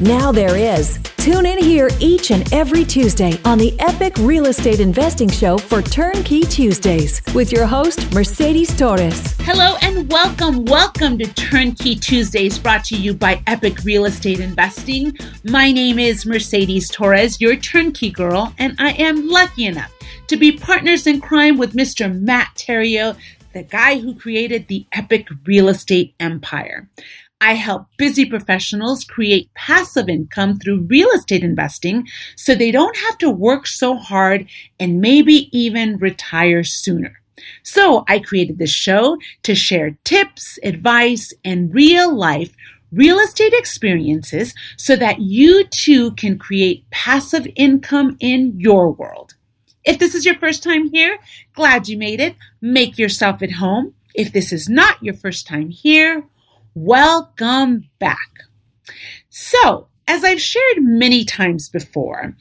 Now there is. Tune in here each and every Tuesday on the Epic Real Estate Investing Show for Turnkey Tuesdays with your host, Mercedes Torres. Hello and welcome. Welcome to Turnkey Tuesdays brought to you by Epic Real Estate Investing. My name is Mercedes Torres, your turnkey girl, and I am lucky enough to be partners in crime with Mr. Matt Theriault, the guy who created the Epic Real Estate Empire. I help busy professionals create passive income through real estate investing so they don't have to work so hard and maybe even retire sooner. So I created this show to share tips, advice, and real life real estate experiences so that you too can create passive income in your world. If this is your first time here, glad you made it. Make yourself at home. If this is not your first time here, Welcome back. So, as I've shared many times before,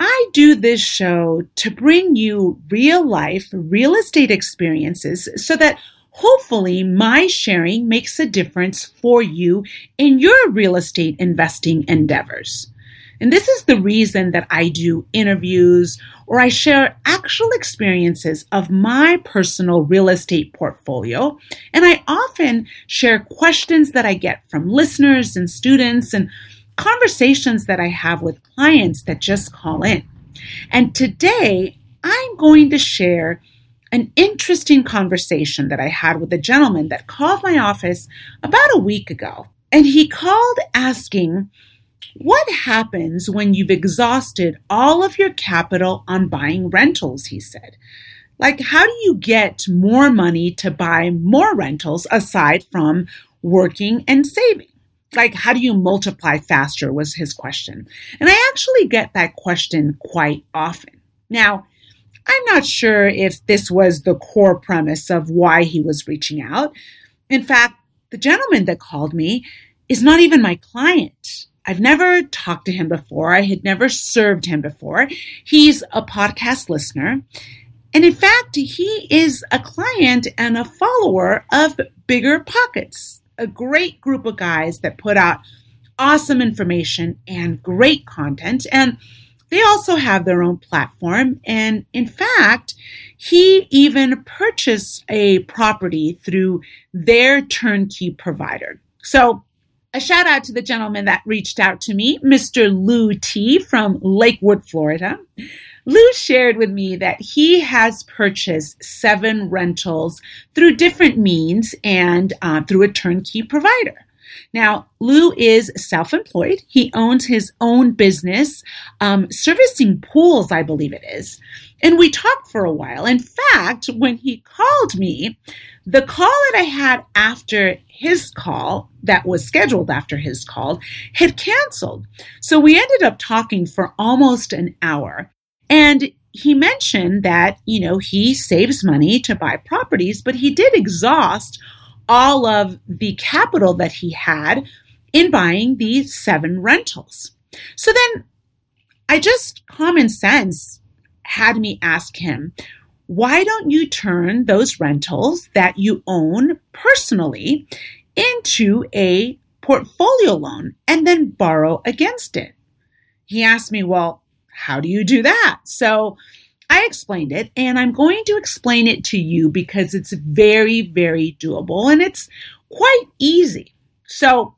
I do this show to bring you real life real estate experiences so that hopefully my sharing makes a difference for you in your real estate investing endeavors. And this is the reason that I do interviews or I share actual experiences of my personal real estate portfolio. And I often share questions that I get from listeners and students and conversations that I have with clients that just call in. And today I'm going to share an interesting conversation that I had with a gentleman that called my office about a week ago. And he called asking what happens when you've exhausted all of your capital on buying rentals? He said. Like, how do you get more money to buy more rentals aside from working and saving? Like, how do you multiply faster? Was his question. And I actually get that question quite often. Now, I'm not sure if this was the core premise of why he was reaching out. In fact, the gentleman that called me is not even my client. I've never talked to him before. I had never served him before. He's a podcast listener. And in fact, he is a client and a follower of Bigger Pockets, a great group of guys that put out awesome information and great content. And they also have their own platform. And in fact, he even purchased a property through their turnkey provider. So a shout out to the gentleman that reached out to me, Mr. Lou T from Lakewood, Florida. Lou shared with me that he has purchased seven rentals through different means and uh, through a turnkey provider. Now, Lou is self employed. He owns his own business, um, servicing pools, I believe it is. And we talked for a while. In fact, when he called me, the call that I had after his call, that was scheduled after his call, had canceled. So we ended up talking for almost an hour. And he mentioned that, you know, he saves money to buy properties, but he did exhaust all of the capital that he had in buying these seven rentals. So then I just common sense had me ask him, why don't you turn those rentals that you own personally into a portfolio loan and then borrow against it? He asked me, well, how do you do that? So I explained it and I'm going to explain it to you because it's very, very doable and it's quite easy. So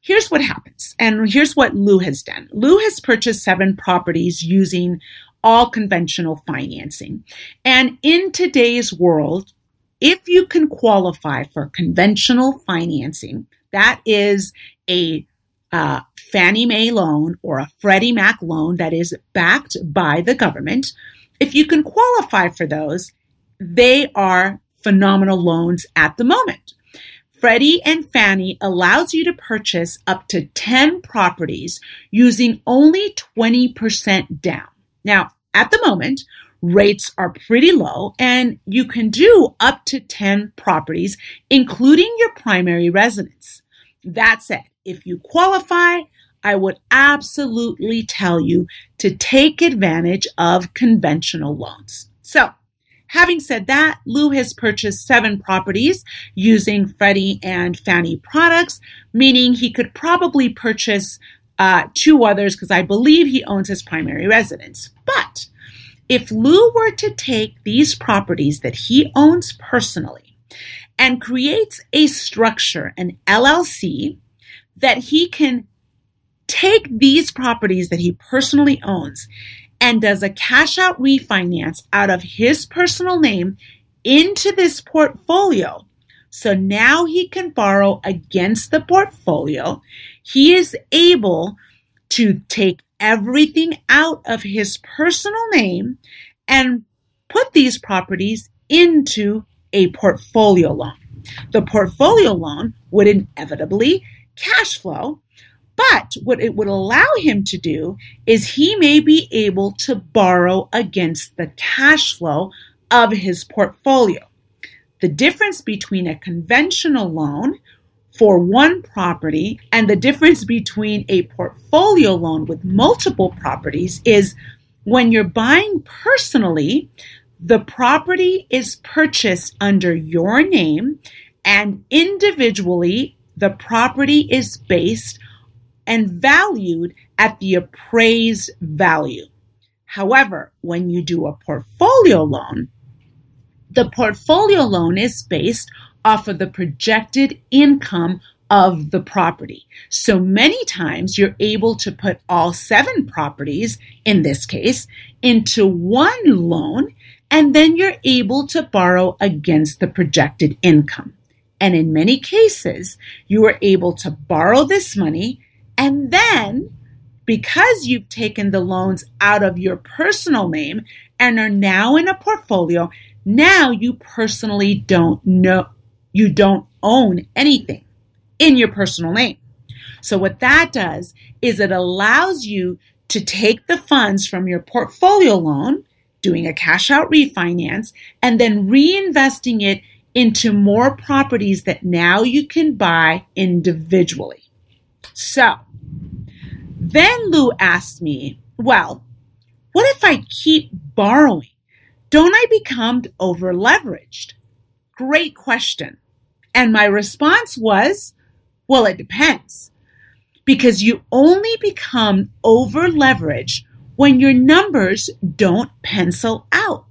here's what happens. And here's what Lou has done. Lou has purchased seven properties using all conventional financing. And in today's world, if you can qualify for conventional financing, that is a uh, Fannie Mae loan or a Freddie Mac loan that is backed by the government, if you can qualify for those, they are phenomenal loans at the moment. Freddie and Fannie allows you to purchase up to 10 properties using only 20% down. Now, at the moment, rates are pretty low and you can do up to 10 properties, including your primary residence. That said, if you qualify, I would absolutely tell you to take advantage of conventional loans. So, having said that, Lou has purchased seven properties using Freddie and Fannie products, meaning he could probably purchase uh, two others because I believe he owns his primary residence. But if Lou were to take these properties that he owns personally and creates a structure, an LLC, that he can take these properties that he personally owns and does a cash out refinance out of his personal name into this portfolio. So now he can borrow against the portfolio. He is able to take everything out of his personal name and put these properties into a portfolio loan. The portfolio loan would inevitably cash flow but what it would allow him to do is he may be able to borrow against the cash flow of his portfolio. The difference between a conventional loan for one property and the difference between a portfolio loan with multiple properties is when you're buying personally, the property is purchased under your name and individually the property is based and valued at the appraised value. However, when you do a portfolio loan, the portfolio loan is based off of the projected income of the property. So many times you're able to put all seven properties, in this case, into one loan, and then you're able to borrow against the projected income. And in many cases, you are able to borrow this money and then, because you've taken the loans out of your personal name and are now in a portfolio, now you personally don't know, you don't own anything in your personal name. So what that does is it allows you to take the funds from your portfolio loan, doing a cash out refinance, and then reinvesting it into more properties that now you can buy individually. So then Lou asked me, Well, what if I keep borrowing? Don't I become over leveraged? Great question. And my response was, Well, it depends. Because you only become over leveraged when your numbers don't pencil out.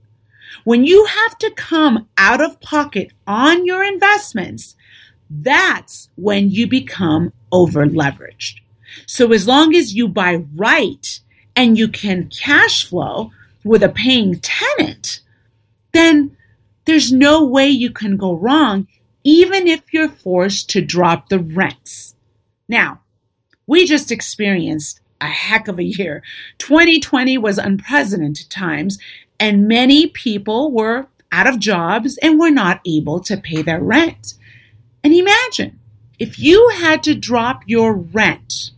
When you have to come out of pocket on your investments, that's when you become over leveraged. So as long as you buy right and you can cash flow with a paying tenant, then there's no way you can go wrong, even if you're forced to drop the rents. Now, we just experienced a heck of a year. 2020 was unprecedented times, and many people were out of jobs and were not able to pay their rent. And imagine if you had to drop your rent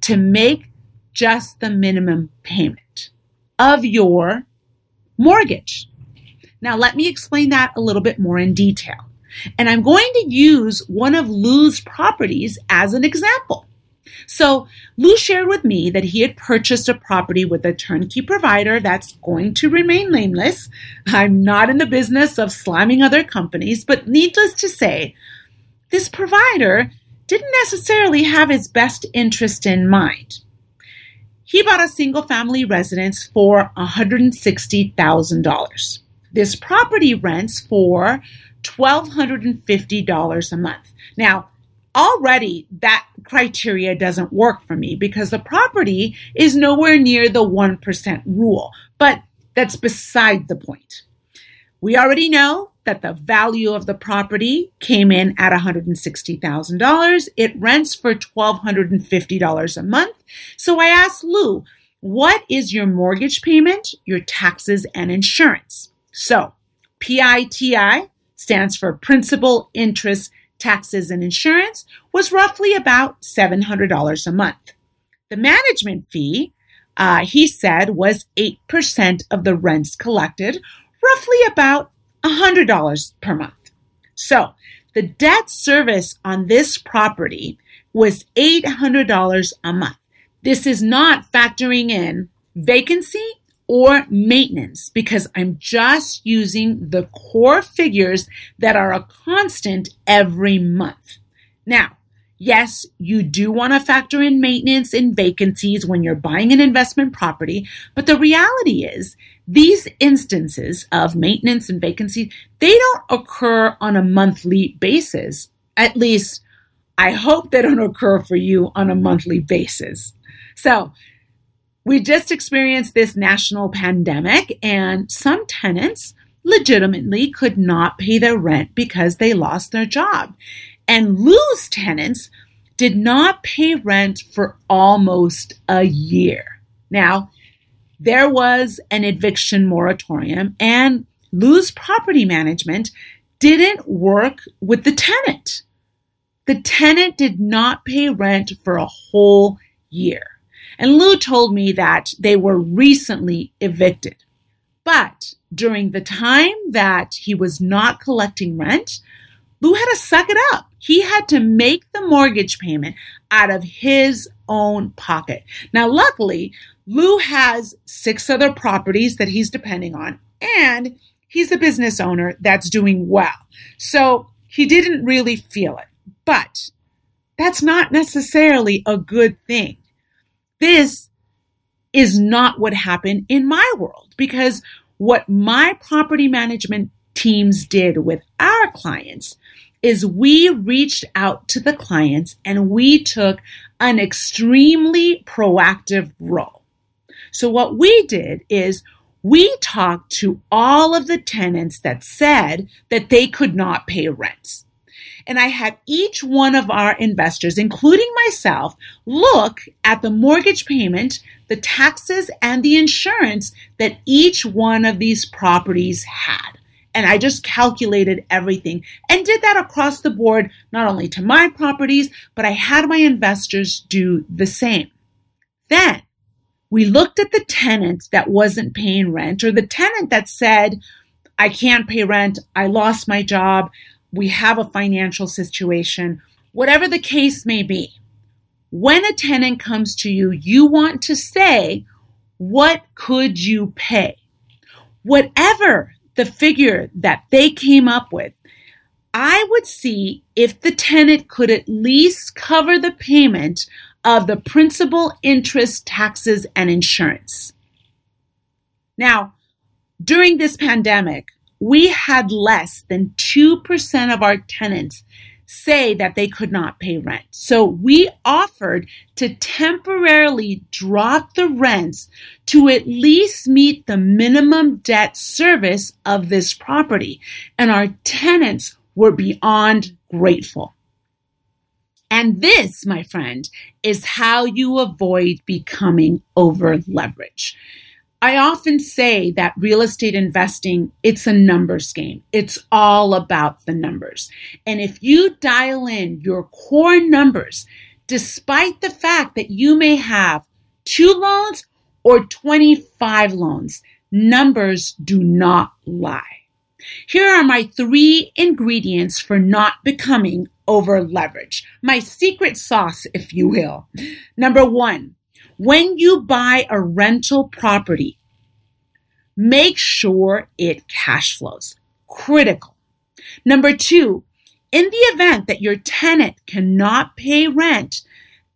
to make just the minimum payment of your mortgage. Now, let me explain that a little bit more in detail. And I'm going to use one of Lou's properties as an example. So, Lou shared with me that he had purchased a property with a turnkey provider that's going to remain nameless. I'm not in the business of slamming other companies, but needless to say, this provider didn't necessarily have his best interest in mind. He bought a single family residence for $160,000. This property rents for $1,250 a month. Now, already that criteria doesn't work for me because the property is nowhere near the 1% rule, but that's beside the point. We already know that the value of the property came in at $160,000. It rents for $1,250 a month. So I asked Lou, what is your mortgage payment, your taxes, and insurance? So PITI stands for principal, interest, taxes, and insurance was roughly about $700 a month. The management fee, uh, he said, was 8% of the rents collected, roughly about $100 per month. So the debt service on this property was $800 a month. This is not factoring in vacancy or maintenance because I'm just using the core figures that are a constant every month. Now, yes, you do want to factor in maintenance and vacancies when you're buying an investment property, but the reality is these instances of maintenance and vacancy, they don't occur on a monthly basis. At least I hope they don't occur for you on a monthly basis. So we just experienced this national pandemic and some tenants legitimately could not pay their rent because they lost their job. And Lou's tenants did not pay rent for almost a year. Now, there was an eviction moratorium and Lou's property management didn't work with the tenant. The tenant did not pay rent for a whole year. And Lou told me that they were recently evicted. But during the time that he was not collecting rent, Lou had to suck it up. He had to make the mortgage payment out of his own pocket. Now, luckily, Lou has six other properties that he's depending on, and he's a business owner that's doing well. So he didn't really feel it. But that's not necessarily a good thing this is not what happened in my world because what my property management teams did with our clients is we reached out to the clients and we took an extremely proactive role. So what we did is we talked to all of the tenants that said that they could not pay rents and I had each one of our investors, including myself, look at the mortgage payment, the taxes, and the insurance that each one of these properties had. And I just calculated everything and did that across the board, not only to my properties, but I had my investors do the same. Then we looked at the tenant that wasn't paying rent or the tenant that said, I can't pay rent. I lost my job we have a financial situation, whatever the case may be. When a tenant comes to you, you want to say, what could you pay? Whatever the figure that they came up with, I would see if the tenant could at least cover the payment of the principal, interest, taxes, and insurance. Now, during this pandemic, we had less than 2% of our tenants say that they could not pay rent. So we offered to temporarily drop the rents to at least meet the minimum debt service of this property. And our tenants were beyond grateful. And this, my friend, is how you avoid becoming over leveraged. I often say that real estate investing, it's a numbers game. It's all about the numbers. And if you dial in your core numbers, despite the fact that you may have two loans or 25 loans, numbers do not lie. Here are my three ingredients for not becoming over leveraged. My secret sauce, if you will. Number one, when you buy a rental property, make sure it cash flows. Critical. Number two, in the event that your tenant cannot pay rent,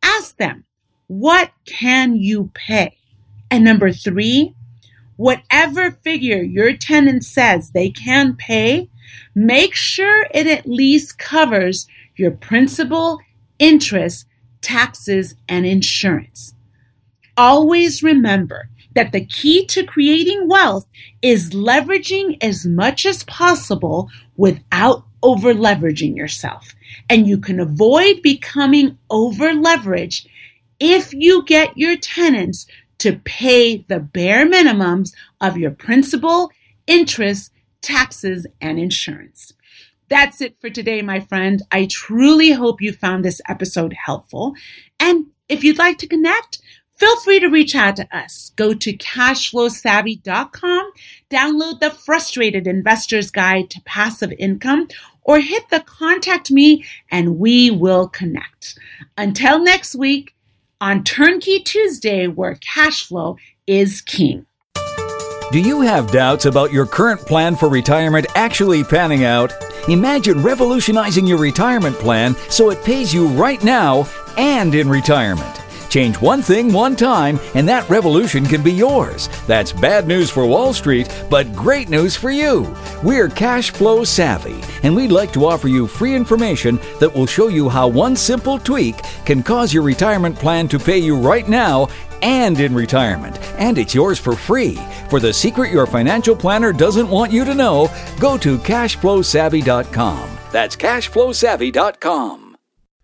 ask them, what can you pay? And number three, whatever figure your tenant says they can pay, make sure it at least covers your principal, interest, taxes, and insurance. Always remember that the key to creating wealth is leveraging as much as possible without over leveraging yourself. And you can avoid becoming over leveraged if you get your tenants to pay the bare minimums of your principal, interest, taxes, and insurance. That's it for today, my friend. I truly hope you found this episode helpful. And if you'd like to connect, feel free to reach out to us. Go to cashflowsavvy.com, download the Frustrated Investor's Guide to Passive Income, or hit the contact me and we will connect. Until next week on Turnkey Tuesday, where cash flow is king. Do you have doubts about your current plan for retirement actually panning out? Imagine revolutionizing your retirement plan so it pays you right now and in retirement. Change one thing one time, and that revolution can be yours. That's bad news for Wall Street, but great news for you. We're cash flow savvy, and we'd like to offer you free information that will show you how one simple tweak can cause your retirement plan to pay you right now and in retirement. And it's yours for free. For the secret your financial planner doesn't want you to know, go to cashflowsavvy.com. That's cashflowsavvy.com.